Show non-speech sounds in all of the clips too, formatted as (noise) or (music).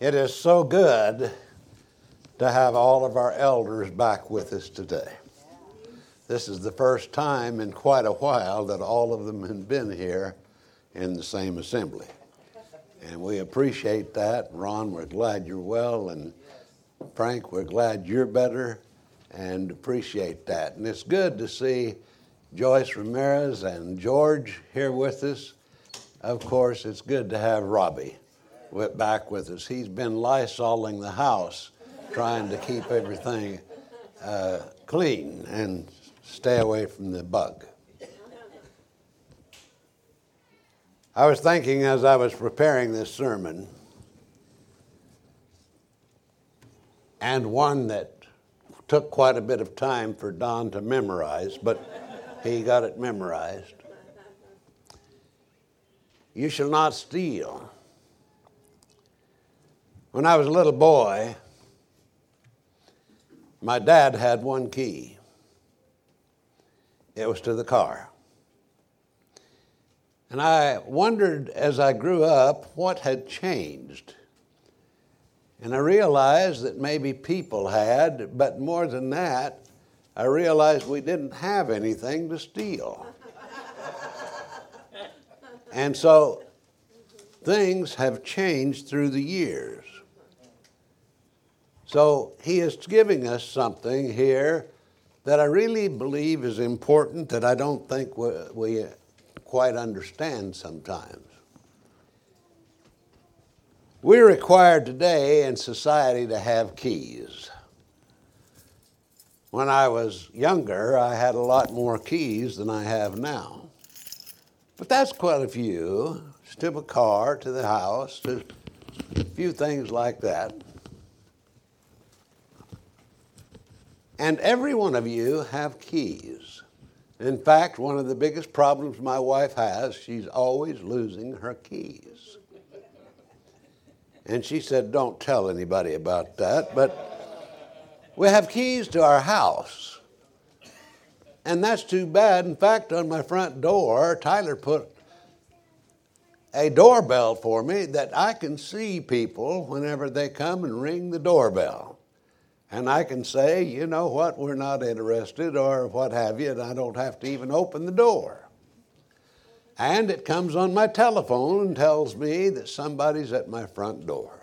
It is so good to have all of our elders back with us today. This is the first time in quite a while that all of them have been here in the same assembly. And we appreciate that. Ron, we're glad you're well. And Frank, we're glad you're better and appreciate that. And it's good to see Joyce Ramirez and George here with us. Of course, it's good to have Robbie back with us. He's been lysoling the house, trying to keep everything uh, clean and stay away from the bug. I was thinking as I was preparing this sermon, and one that took quite a bit of time for Don to memorize, but he got it memorized. You shall not steal. When I was a little boy, my dad had one key. It was to the car. And I wondered as I grew up what had changed. And I realized that maybe people had, but more than that, I realized we didn't have anything to steal. (laughs) and so things have changed through the years. So he is giving us something here that I really believe is important that I don't think we, we quite understand sometimes. We're required today in society to have keys. When I was younger, I had a lot more keys than I have now. But that's quite a few to a car, to the house, to a few things like that. And every one of you have keys. In fact, one of the biggest problems my wife has, she's always losing her keys. And she said, Don't tell anybody about that. But we have keys to our house. And that's too bad. In fact, on my front door, Tyler put a doorbell for me that I can see people whenever they come and ring the doorbell. And I can say, you know what, we're not interested or what have you, and I don't have to even open the door. And it comes on my telephone and tells me that somebody's at my front door.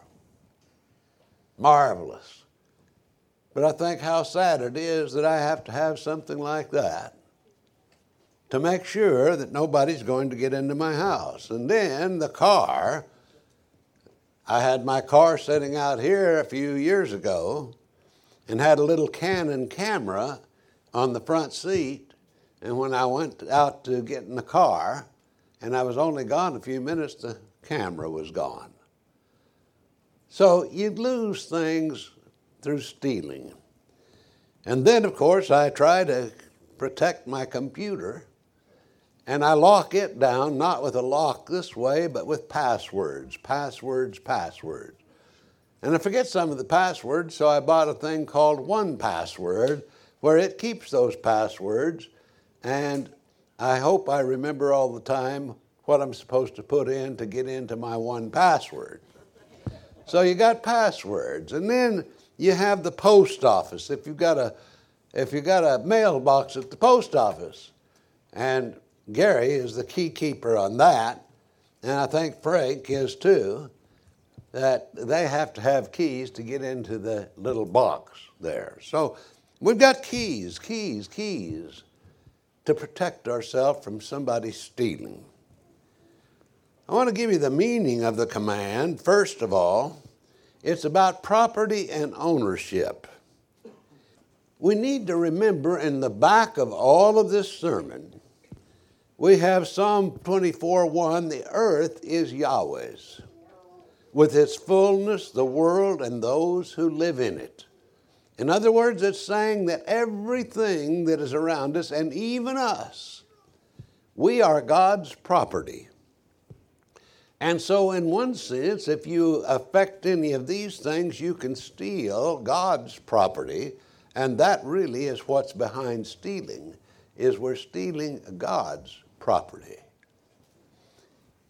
Marvelous. But I think how sad it is that I have to have something like that to make sure that nobody's going to get into my house. And then the car, I had my car sitting out here a few years ago and had a little Canon camera on the front seat. And when I went out to get in the car, and I was only gone a few minutes, the camera was gone. So you'd lose things through stealing. And then, of course, I try to protect my computer and I lock it down, not with a lock this way, but with passwords, passwords, passwords. And I forget some of the passwords, so I bought a thing called 1Password where it keeps those passwords. And I hope I remember all the time what I'm supposed to put in to get into my 1Password. So you got passwords. And then you have the post office. If you've got a if you've got a mailbox at the post office, and Gary is the key keeper on that, and I think Frank is too that they have to have keys to get into the little box there. So we've got keys, keys, keys to protect ourselves from somebody stealing. I want to give you the meaning of the command. First of all, it's about property and ownership. We need to remember in the back of all of this sermon, we have Psalm 24 1 the earth is Yahweh's with its fullness, the world, and those who live in it. In other words, it's saying that everything that is around us, and even us, we are God's property. And so, in one sense, if you affect any of these things, you can steal God's property, and that really is what's behind stealing, is we're stealing God's property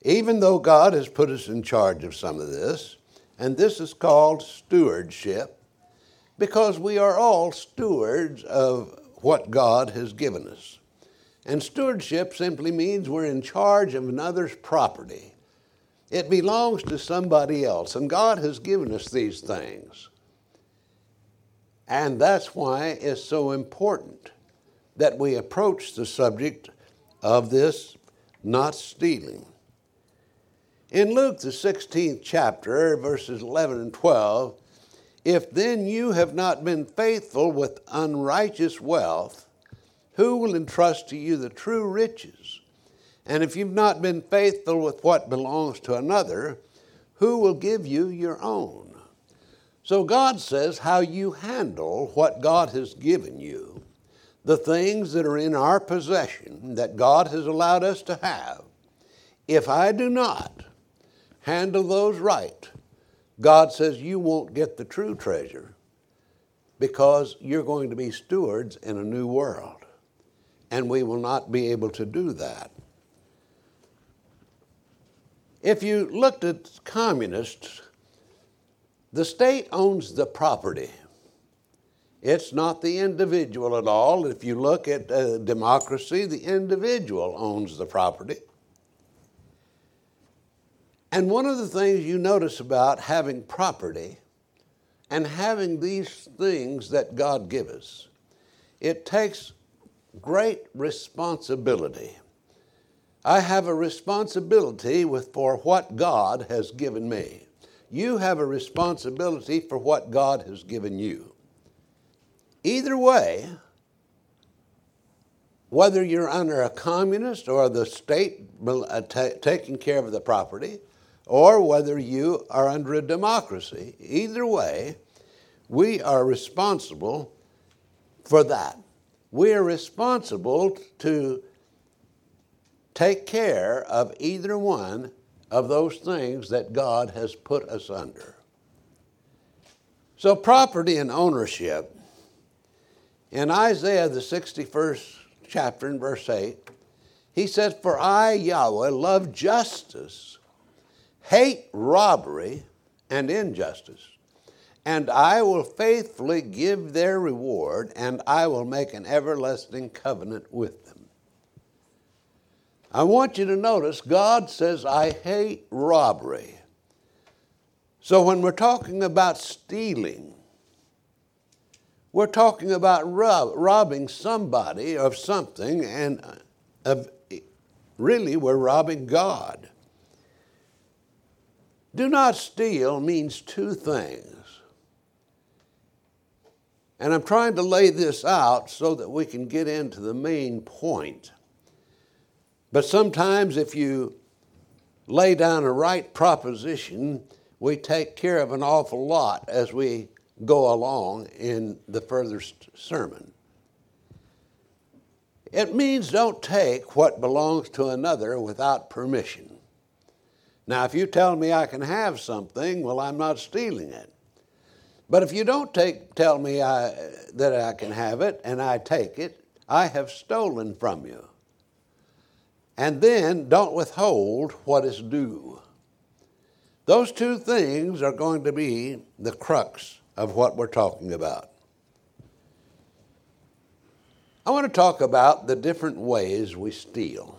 even though God has put us in charge of some of this, And this is called stewardship because we are all stewards of what God has given us. And stewardship simply means we're in charge of another's property. It belongs to somebody else, and God has given us these things. And that's why it's so important that we approach the subject of this not stealing. In Luke, the 16th chapter, verses 11 and 12, if then you have not been faithful with unrighteous wealth, who will entrust to you the true riches? And if you've not been faithful with what belongs to another, who will give you your own? So God says how you handle what God has given you, the things that are in our possession that God has allowed us to have. If I do not, handle those right, God says you won't get the true treasure because you're going to be stewards in a new world. And we will not be able to do that. If you looked at communists, the state owns the property. It's not the individual at all. If you look at uh, democracy, the individual owns the property. And one of the things you notice about having property and having these things that God gives us, it takes great responsibility. I have a responsibility with, for what God has given me. You have a responsibility for what God has given you. Either way, whether you're under a communist or the state uh, taking care of the property, or whether you are under a democracy. Either way, we are responsible for that. We are responsible to take care of either one of those things that God has put us under. So, property and ownership, in Isaiah, the 61st chapter, in verse 8, he says, For I, Yahweh, love justice hate robbery and injustice, and I will faithfully give their reward, and I will make an everlasting covenant with them. I want you to notice God says, I hate robbery. So when we're talking about stealing, we're talking about rob- robbing somebody of something, and uh, really we're robbing God. Do not steal means two things. And I'm trying to lay this out so that we can get into the main point. But sometimes, if you lay down a right proposition, we take care of an awful lot as we go along in the further sermon. It means don't take what belongs to another without permission. Now, if you tell me I can have something, well, I'm not stealing it. But if you don't take, tell me I, that I can have it and I take it, I have stolen from you. And then don't withhold what is due. Those two things are going to be the crux of what we're talking about. I want to talk about the different ways we steal.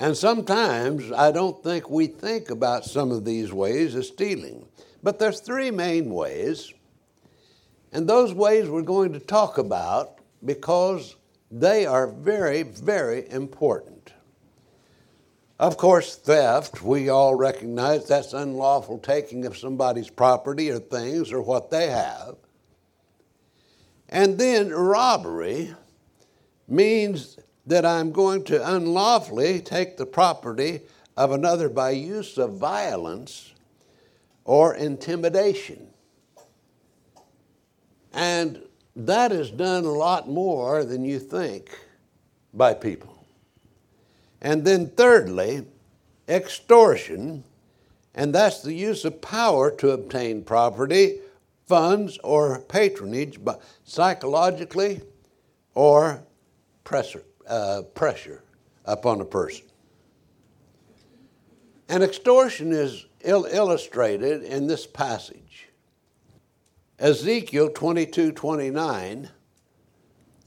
And sometimes I don't think we think about some of these ways of stealing. But there's three main ways, and those ways we're going to talk about because they are very, very important. Of course, theft, we all recognize that's unlawful taking of somebody's property or things or what they have. And then robbery means that I'm going to unlawfully take the property of another by use of violence or intimidation. And that is done a lot more than you think by people. And then, thirdly, extortion, and that's the use of power to obtain property, funds, or patronage psychologically or pressure uh, pressure upon a person. And extortion is il- illustrated in this passage. Ezekiel 22 29,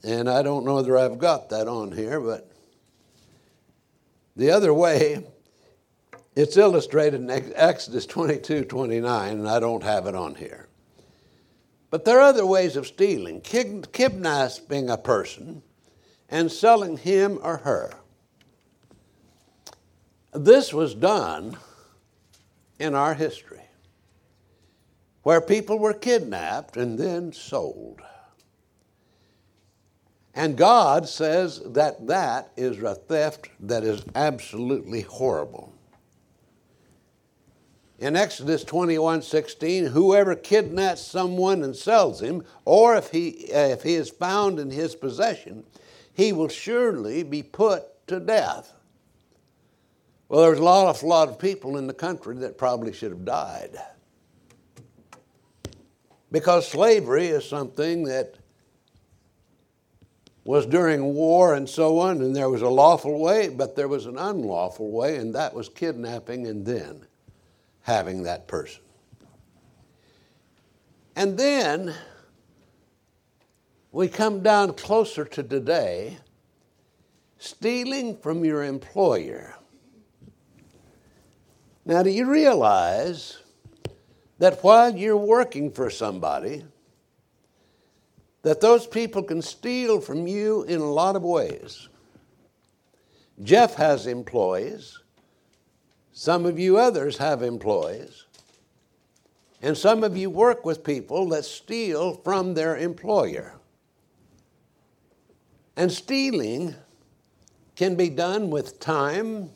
and I don't know whether I've got that on here, but the other way, it's illustrated in Exodus 22 29, and I don't have it on here. But there are other ways of stealing kidnapping a person and selling him or her. This was done in our history where people were kidnapped and then sold. And God says that that is a theft that is absolutely horrible. In Exodus 21 16, whoever kidnaps someone and sells him, or if he, if he is found in his possession, he will surely be put to death. Well, there's a lot of, lot of people in the country that probably should have died. Because slavery is something that was during war and so on, and there was a lawful way, but there was an unlawful way, and that was kidnapping and then having that person. And then we come down closer to today stealing from your employer. Now, do you realize that while you're working for somebody, that those people can steal from you in a lot of ways? Jeff has employees. Some of you others have employees. And some of you work with people that steal from their employer. And stealing can be done with time,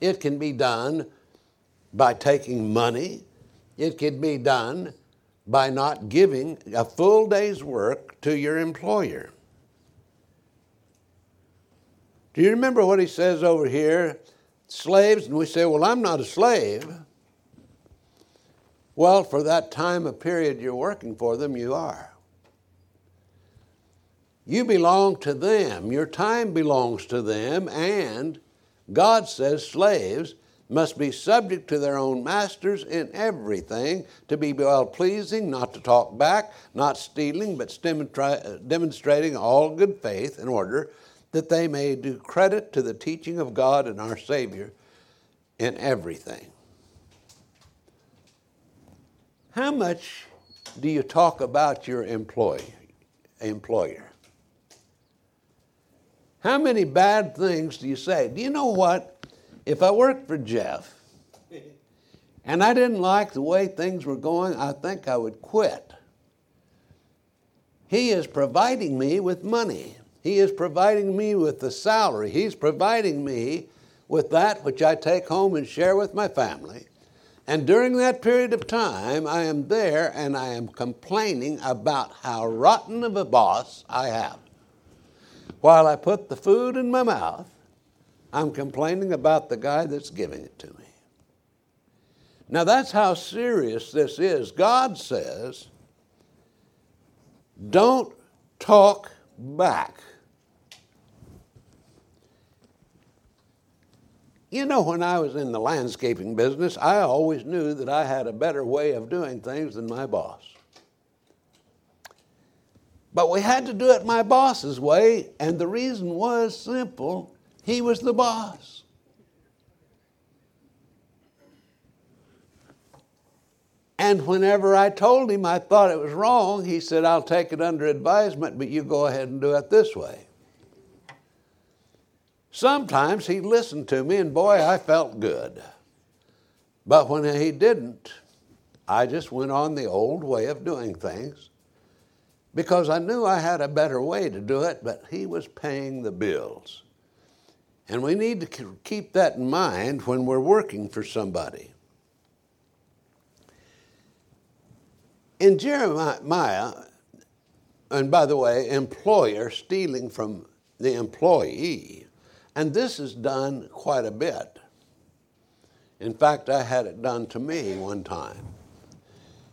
it can be done by taking money, it can be done by not giving a full day's work to your employer. Do you remember what he says over here? Slaves, and we say, Well, I'm not a slave. Well, for that time of period you're working for them, you are. You belong to them. Your time belongs to them. And God says slaves must be subject to their own masters in everything, to be well pleasing, not to talk back, not stealing, but demonstrating all good faith in order that they may do credit to the teaching of God and our Savior in everything. How much do you talk about your employee, employer? How many bad things do you say? Do you know what? If I worked for Jeff (laughs) and I didn't like the way things were going, I think I would quit. He is providing me with money. He is providing me with the salary. He's providing me with that which I take home and share with my family. And during that period of time, I am there and I am complaining about how rotten of a boss I have. While I put the food in my mouth, I'm complaining about the guy that's giving it to me. Now, that's how serious this is. God says, don't talk back. You know, when I was in the landscaping business, I always knew that I had a better way of doing things than my boss. But we had to do it my boss's way, and the reason was simple he was the boss. And whenever I told him I thought it was wrong, he said, I'll take it under advisement, but you go ahead and do it this way. Sometimes he listened to me, and boy, I felt good. But when he didn't, I just went on the old way of doing things because I knew I had a better way to do it, but he was paying the bills. And we need to keep that in mind when we're working for somebody. In Jeremiah, and by the way, employer stealing from the employee, and this is done quite a bit. In fact, I had it done to me one time.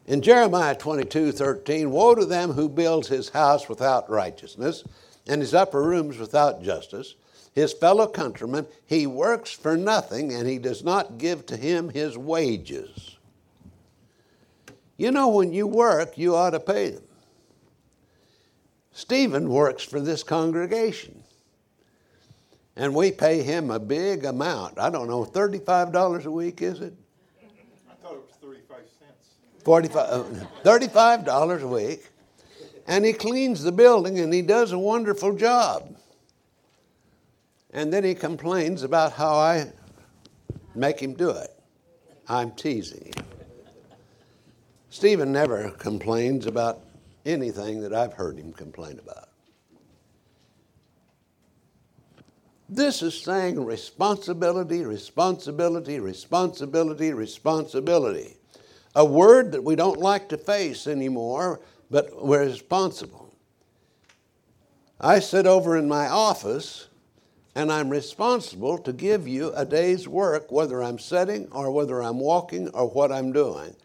In Jeremiah 22 13, woe to them who builds his house without righteousness, and his upper rooms without justice. his fellow countrymen, he works for nothing and he does not give to him his wages. You know, when you work, you ought to pay them. Stephen works for this congregation. And we pay him a big amount. I don't know, $35 a week, is it? I thought it was 35 cents. 45, uh, $35 a week. And he cleans the building and he does a wonderful job. And then he complains about how I make him do it. I'm teasing him. Stephen never complains about anything that I've heard him complain about. This is saying responsibility, responsibility, responsibility, responsibility. A word that we don't like to face anymore, but we're responsible. I sit over in my office and I'm responsible to give you a day's work, whether I'm sitting or whether I'm walking or what I'm doing.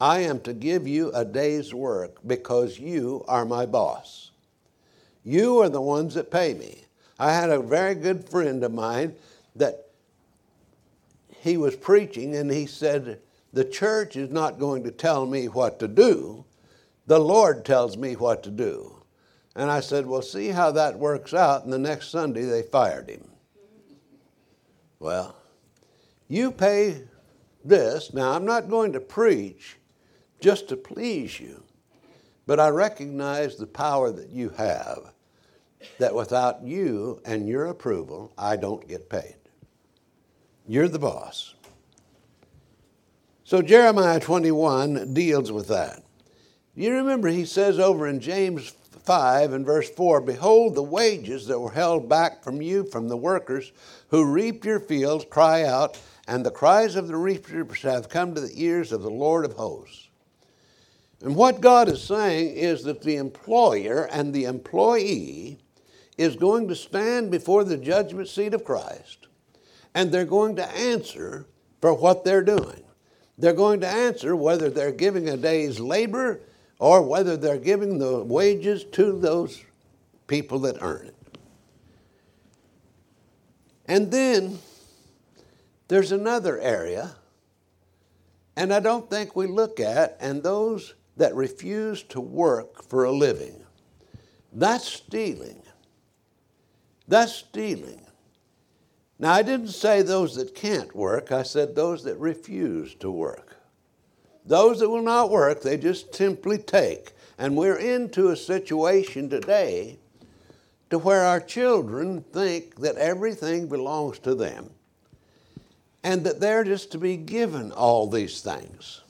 I am to give you a day's work because you are my boss. You are the ones that pay me. I had a very good friend of mine that he was preaching and he said, The church is not going to tell me what to do, the Lord tells me what to do. And I said, Well, see how that works out. And the next Sunday they fired him. Well, you pay this. Now, I'm not going to preach just to please you, but I recognize the power that you have that without you and your approval, I don't get paid. You're the boss. So Jeremiah 21 deals with that. You remember he says over in James 5 and verse 4 Behold, the wages that were held back from you from the workers who reap your fields cry out, and the cries of the reapers have come to the ears of the Lord of hosts. And what God is saying is that the employer and the employee is going to stand before the judgment seat of Christ and they're going to answer for what they're doing. They're going to answer whether they're giving a day's labor or whether they're giving the wages to those people that earn it. And then there's another area, and I don't think we look at, and those that refuse to work for a living. That's stealing. That's stealing. Now, I didn't say those that can't work, I said those that refuse to work. Those that will not work, they just simply take. And we're into a situation today to where our children think that everything belongs to them and that they're just to be given all these things.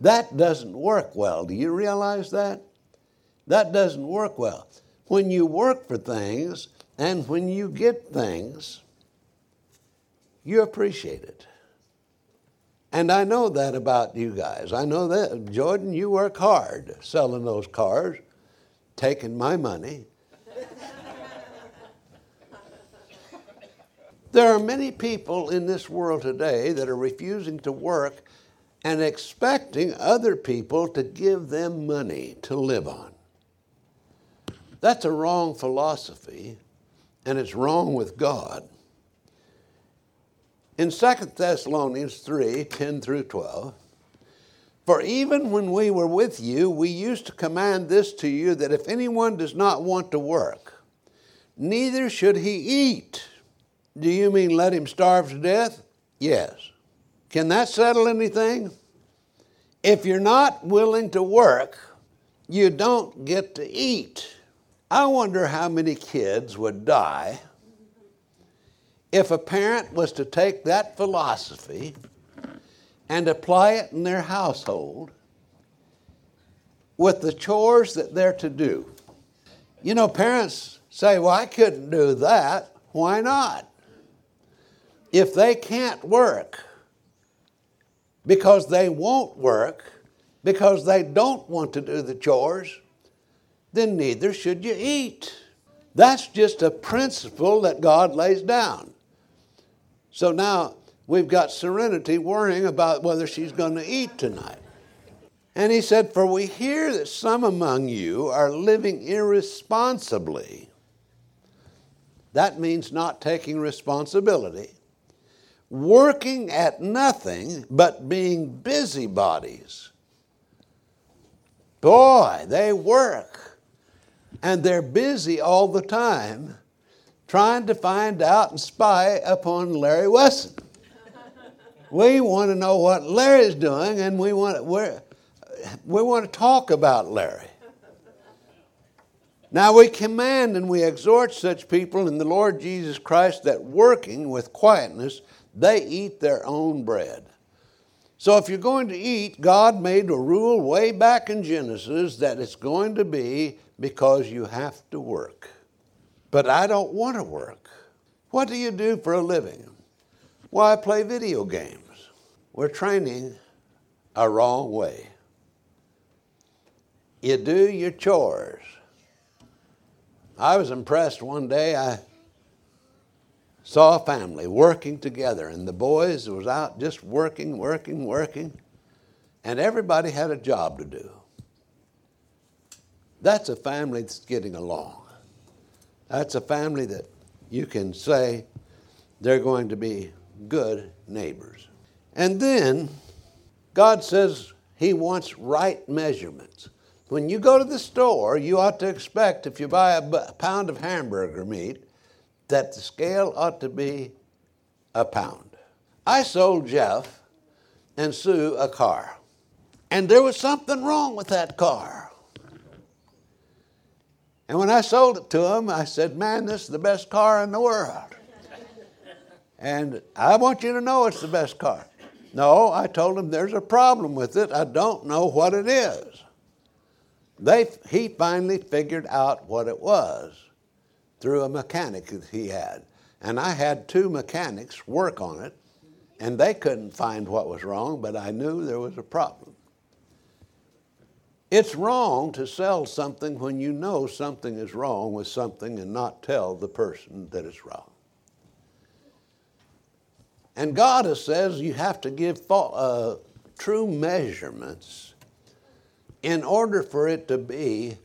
That doesn't work well. Do you realize that? That doesn't work well when you work for things and when you get things, you appreciate it. And I know that about you guys. I know that. Jordan, you work hard selling those cars, taking my money. there are many people in this world today that are refusing to work and expecting other people to give them money to live on. That's a wrong philosophy, and it's wrong with God. In 2 Thessalonians 3 10 through 12, for even when we were with you, we used to command this to you that if anyone does not want to work, neither should he eat. Do you mean let him starve to death? Yes. Can that settle anything? If you're not willing to work, you don't get to eat. I wonder how many kids would die if a parent was to take that philosophy and apply it in their household with the chores that they're to do. You know, parents say, Well, I couldn't do that. Why not? If they can't work because they won't work, because they don't want to do the chores, then neither should you eat. That's just a principle that God lays down. So now we've got Serenity worrying about whether she's going to eat tonight. And he said, For we hear that some among you are living irresponsibly. That means not taking responsibility, working at nothing but being busybodies. Boy, they work. And they're busy all the time trying to find out and spy upon Larry Wesson. we want to know what Larry's doing, and we want, to, we want to talk about Larry. Now we command and we exhort such people in the Lord Jesus Christ that working with quietness, they eat their own bread. So if you're going to eat, God made a rule way back in Genesis that it's going to be because you have to work. But I don't want to work. What do you do for a living? Well, I play video games. We're training a wrong way. You do your chores. I was impressed one day. I saw a family working together, and the boys was out just working, working, working, and everybody had a job to do. That's a family that's getting along. That's a family that you can say they're going to be good neighbors. And then God says He wants right measurements. When you go to the store, you ought to expect, if you buy a pound of hamburger meat, that the scale ought to be a pound. I sold Jeff and Sue a car, and there was something wrong with that car. And when I sold it to him, I said, Man, this is the best car in the world. And I want you to know it's the best car. No, I told him there's a problem with it. I don't know what it is. They, he finally figured out what it was through a mechanic that he had. And I had two mechanics work on it, and they couldn't find what was wrong, but I knew there was a problem. It's wrong to sell something when you know something is wrong with something and not tell the person that it's wrong. And God says you have to give uh, true measurements in order for it to be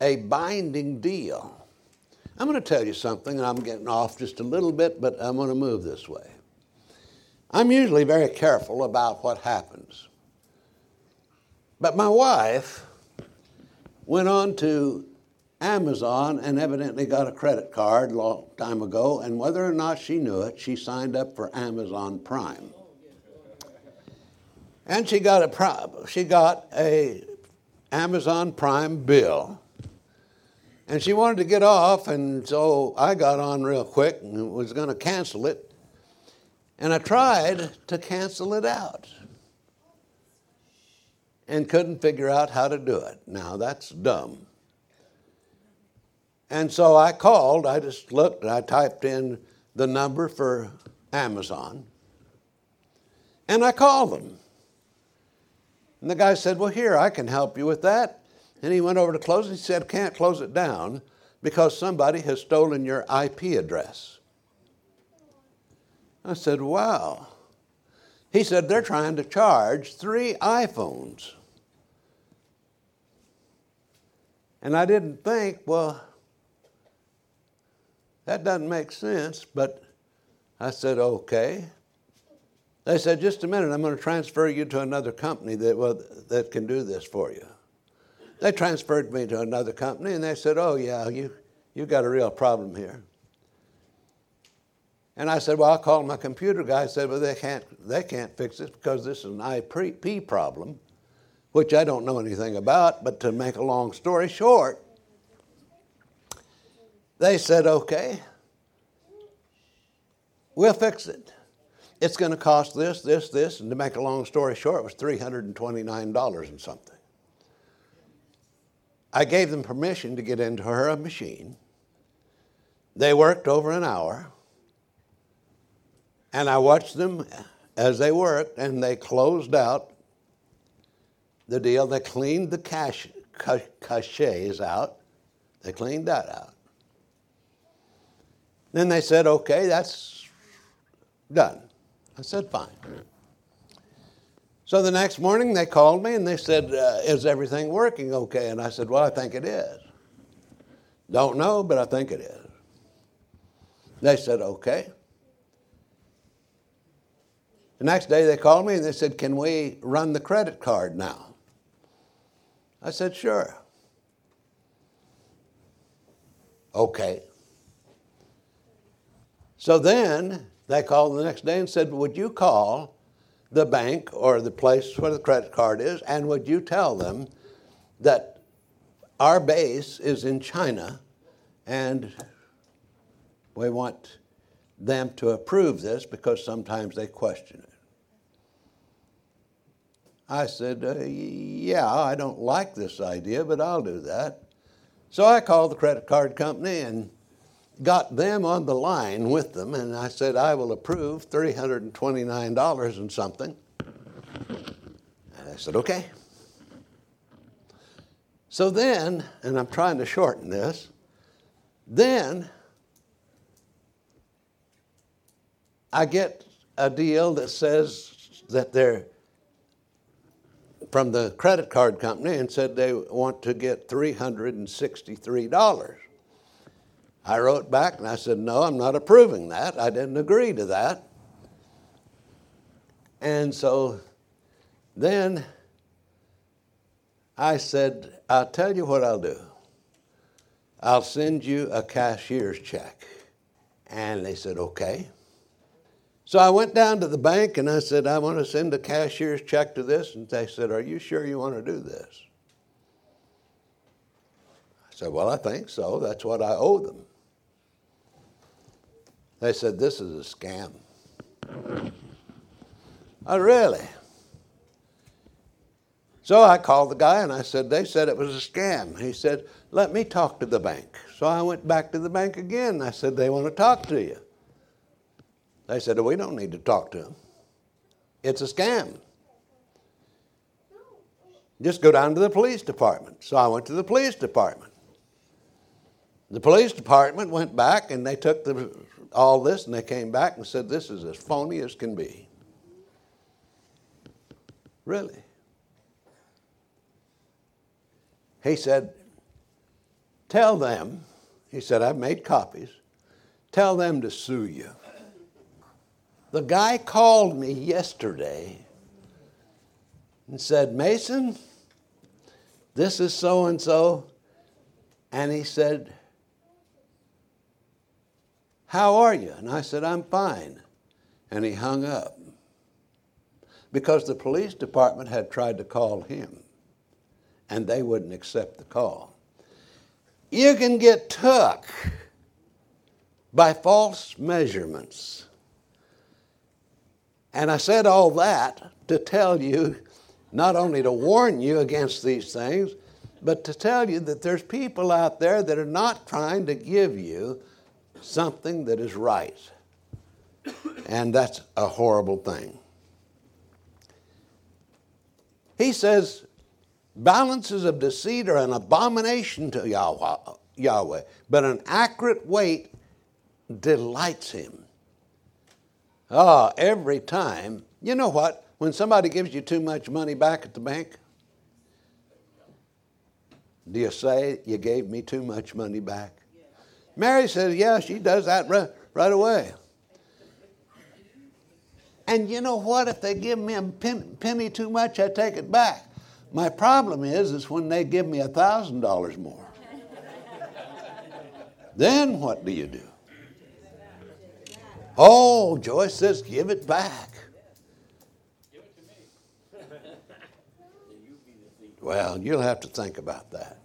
a binding deal. I'm going to tell you something, and I'm getting off just a little bit, but I'm going to move this way. I'm usually very careful about what happens. But my wife went on to Amazon and evidently got a credit card a long time ago, and whether or not she knew it, she signed up for Amazon Prime. And she got a she got a Amazon Prime bill. And she wanted to get off, and so I got on real quick and was going to cancel it. And I tried to cancel it out and couldn't figure out how to do it. Now, that's dumb. And so I called, I just looked, I typed in the number for Amazon, and I called them. And the guy said, Well, here, I can help you with that. And he went over to close it. He said, Can't close it down because somebody has stolen your IP address. I said, Wow. He said, They're trying to charge three iPhones. And I didn't think, well, that doesn't make sense, but I said, okay. They said, just a minute, I'm going to transfer you to another company that, well, that can do this for you. They transferred me to another company and they said, oh, yeah, you, you got a real problem here. And I said, well, I'll call my computer guy. I said, well, they can't, they can't fix this because this is an IP problem, which I don't know anything about. But to make a long story short, they said, okay, we'll fix it it's going to cost this, this, this, and to make a long story short, it was $329 and something. I gave them permission to get into her machine. They worked over an hour, and I watched them as they worked, and they closed out the deal. They cleaned the cache, caches out. They cleaned that out. Then they said, okay, that's done. I said, fine. So the next morning they called me and they said, uh, Is everything working okay? And I said, Well, I think it is. Don't know, but I think it is. They said, okay. The next day they called me and they said, Can we run the credit card now? I said, Sure. Okay. So then they called the next day and said, Would you call the bank or the place where the credit card is and would you tell them that our base is in China and we want them to approve this because sometimes they question it? I said, uh, Yeah, I don't like this idea, but I'll do that. So I called the credit card company and got them on the line with them, and I said, I will approve $329 and something. And I said, Okay. So then, and I'm trying to shorten this, then I get a deal that says that they're from the credit card company and said they want to get $363. I wrote back and I said, No, I'm not approving that. I didn't agree to that. And so then I said, I'll tell you what I'll do. I'll send you a cashier's check. And they said, Okay. So I went down to the bank and I said, I want to send a cashier's check to this. And they said, Are you sure you want to do this? I said, Well, I think so. That's what I owe them. They said, This is a scam. Oh, really? So I called the guy and I said, They said it was a scam. He said, Let me talk to the bank. So I went back to the bank again. I said, They want to talk to you. They said, We don't need to talk to them. It's a scam. Just go down to the police department. So I went to the police department. The police department went back and they took the, all this and they came back and said, This is as phony as can be. Really? He said, Tell them, he said, I've made copies, tell them to sue you. The guy called me yesterday and said, Mason, this is so and so. And he said, How are you? And I said, I'm fine. And he hung up because the police department had tried to call him and they wouldn't accept the call. You can get took by false measurements. And I said all that to tell you, not only to warn you against these things, but to tell you that there's people out there that are not trying to give you something that is right. And that's a horrible thing. He says, balances of deceit are an abomination to Yahweh, but an accurate weight delights him. Ah, every time. You know what? When somebody gives you too much money back at the bank, do you say, You gave me too much money back? Mary says, Yeah, she does that right, right away. And you know what? If they give me a penny too much, I take it back. My problem is, is when they give me a thousand dollars more. (laughs) then what do you do? Oh, Joyce says, give it back. Well, you'll have to think about that.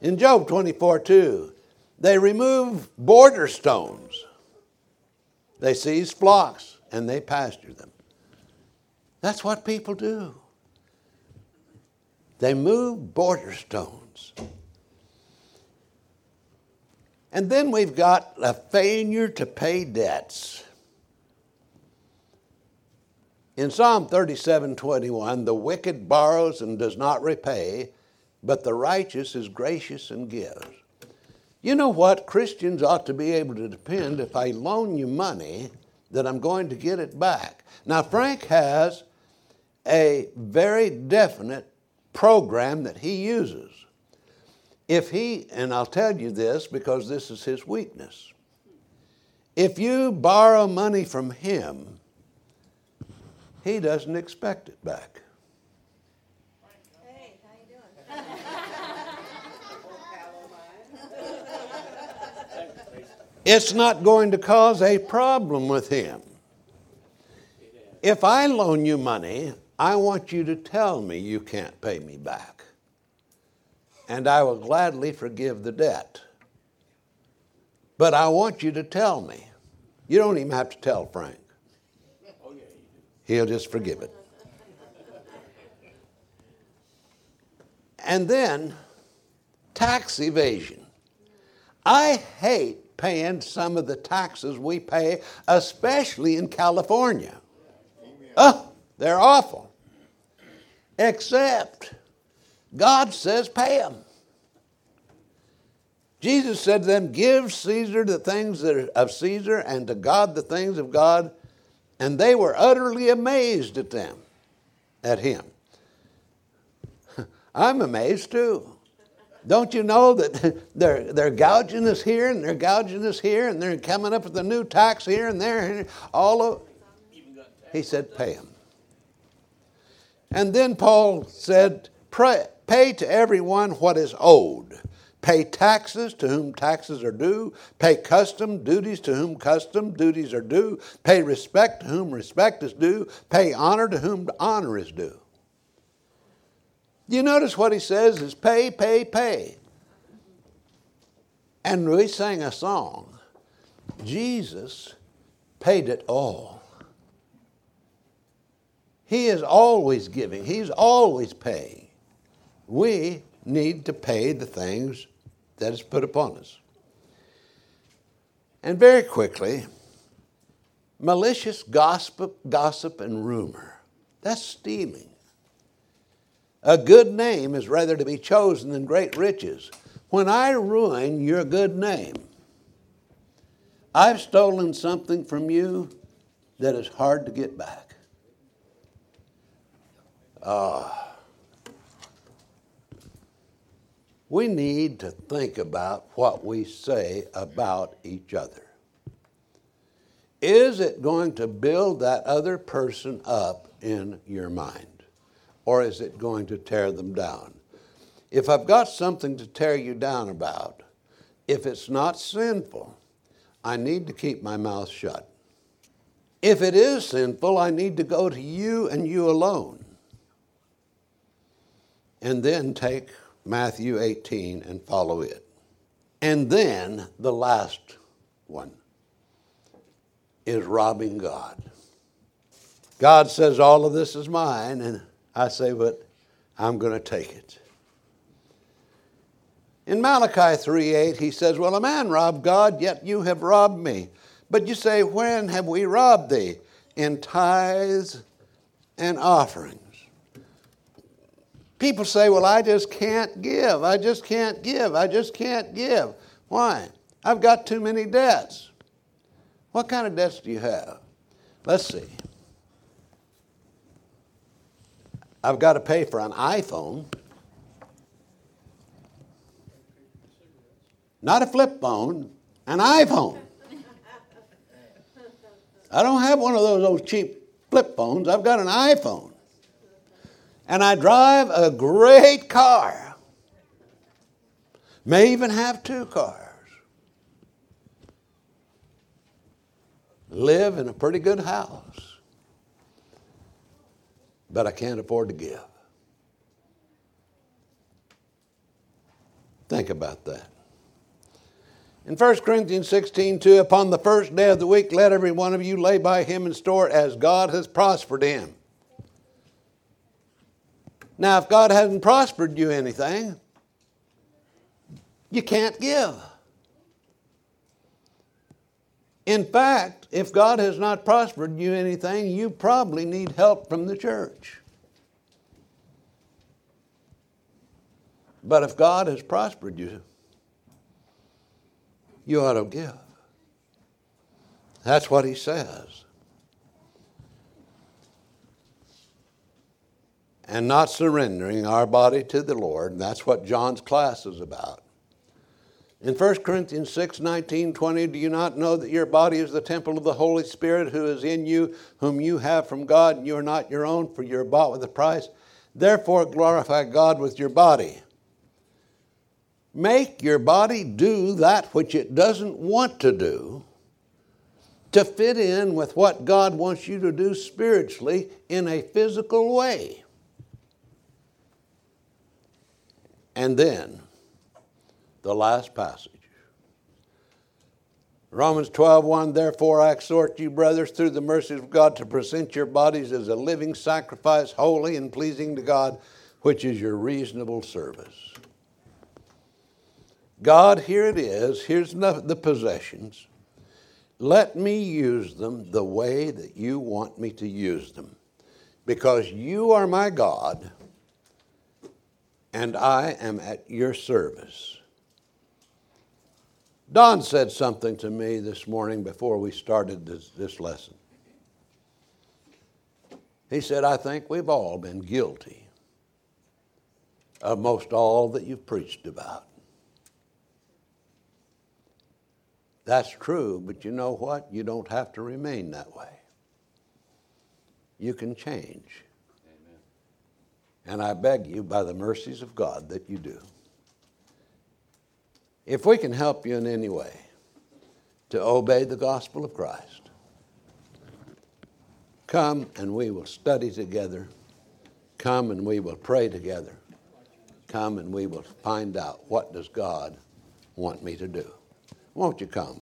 In Job 24 2, they remove border stones. They seize flocks and they pasture them. That's what people do. They move border stones. And then we've got a failure to pay debts. In Psalm 37 21, the wicked borrows and does not repay, but the righteous is gracious and gives. You know what? Christians ought to be able to depend if I loan you money that I'm going to get it back. Now, Frank has a very definite program that he uses. If he, and I'll tell you this because this is his weakness, if you borrow money from him, he doesn't expect it back. Hey, how you doing? It's not going to cause a problem with him. If I loan you money, I want you to tell me you can't pay me back. And I will gladly forgive the debt. But I want you to tell me. You don't even have to tell Frank. He'll just forgive it. And then tax evasion. I hate paying some of the taxes we pay, especially in California. Oh, they're awful. Except God says pay them. Jesus said to them, Give Caesar the things that are of Caesar and to God the things of God. And they were utterly amazed at them, at him. (laughs) I'm amazed too. Don't you know that (laughs) they're, they're gouging us here and they're gouging us here and they're coming up with a new tax here and there and all of He said, pay them. And then Paul said, pray, pay to everyone what is owed. Pay taxes to whom taxes are due. Pay custom duties to whom custom duties are due. Pay respect to whom respect is due. Pay honor to whom honor is due. You notice what he says is pay, pay, pay. And we sang a song. Jesus paid it all. He is always giving, He's always paying. We need to pay the things that is put upon us. And very quickly, malicious gossip, gossip and rumor. That's stealing. A good name is rather to be chosen than great riches. When I ruin your good name, I've stolen something from you that is hard to get back. Ah. We need to think about what we say about each other. Is it going to build that other person up in your mind? Or is it going to tear them down? If I've got something to tear you down about, if it's not sinful, I need to keep my mouth shut. If it is sinful, I need to go to you and you alone. And then take Matthew 18 and follow it. And then the last one is robbing God. God says, All of this is mine, and I say, But I'm going to take it. In Malachi 3 8, he says, Well, a man robbed God, yet you have robbed me. But you say, When have we robbed thee? In tithes and offerings. People say, Well, I just can't give. I just can't give. I just can't give. Why? I've got too many debts. What kind of debts do you have? Let's see. I've got to pay for an iPhone, not a flip phone, an iPhone. I don't have one of those old cheap flip phones, I've got an iPhone and I drive a great car. May even have two cars. Live in a pretty good house. But I can't afford to give. Think about that. In 1 Corinthians 16, 2, upon the first day of the week, let every one of you lay by him and store as God has prospered him. Now, if God hasn't prospered you anything, you can't give. In fact, if God has not prospered you anything, you probably need help from the church. But if God has prospered you, you ought to give. That's what he says. And not surrendering our body to the Lord. That's what John's class is about. In 1 Corinthians 6 19, 20, do you not know that your body is the temple of the Holy Spirit who is in you, whom you have from God, and you are not your own, for you are bought with a price? Therefore, glorify God with your body. Make your body do that which it doesn't want to do to fit in with what God wants you to do spiritually in a physical way. And then, the last passage. Romans 12, 1, Therefore I exhort you, brothers, through the mercies of God, to present your bodies as a living sacrifice, holy and pleasing to God, which is your reasonable service. God, here it is. Here's the possessions. Let me use them the way that you want me to use them. Because you are my God, and I am at your service. Don said something to me this morning before we started this, this lesson. He said, I think we've all been guilty of most all that you've preached about. That's true, but you know what? You don't have to remain that way. You can change. And I beg you, by the mercies of God, that you do. If we can help you in any way to obey the gospel of Christ, come and we will study together. Come and we will pray together. Come and we will find out what does God want me to do. Won't you come?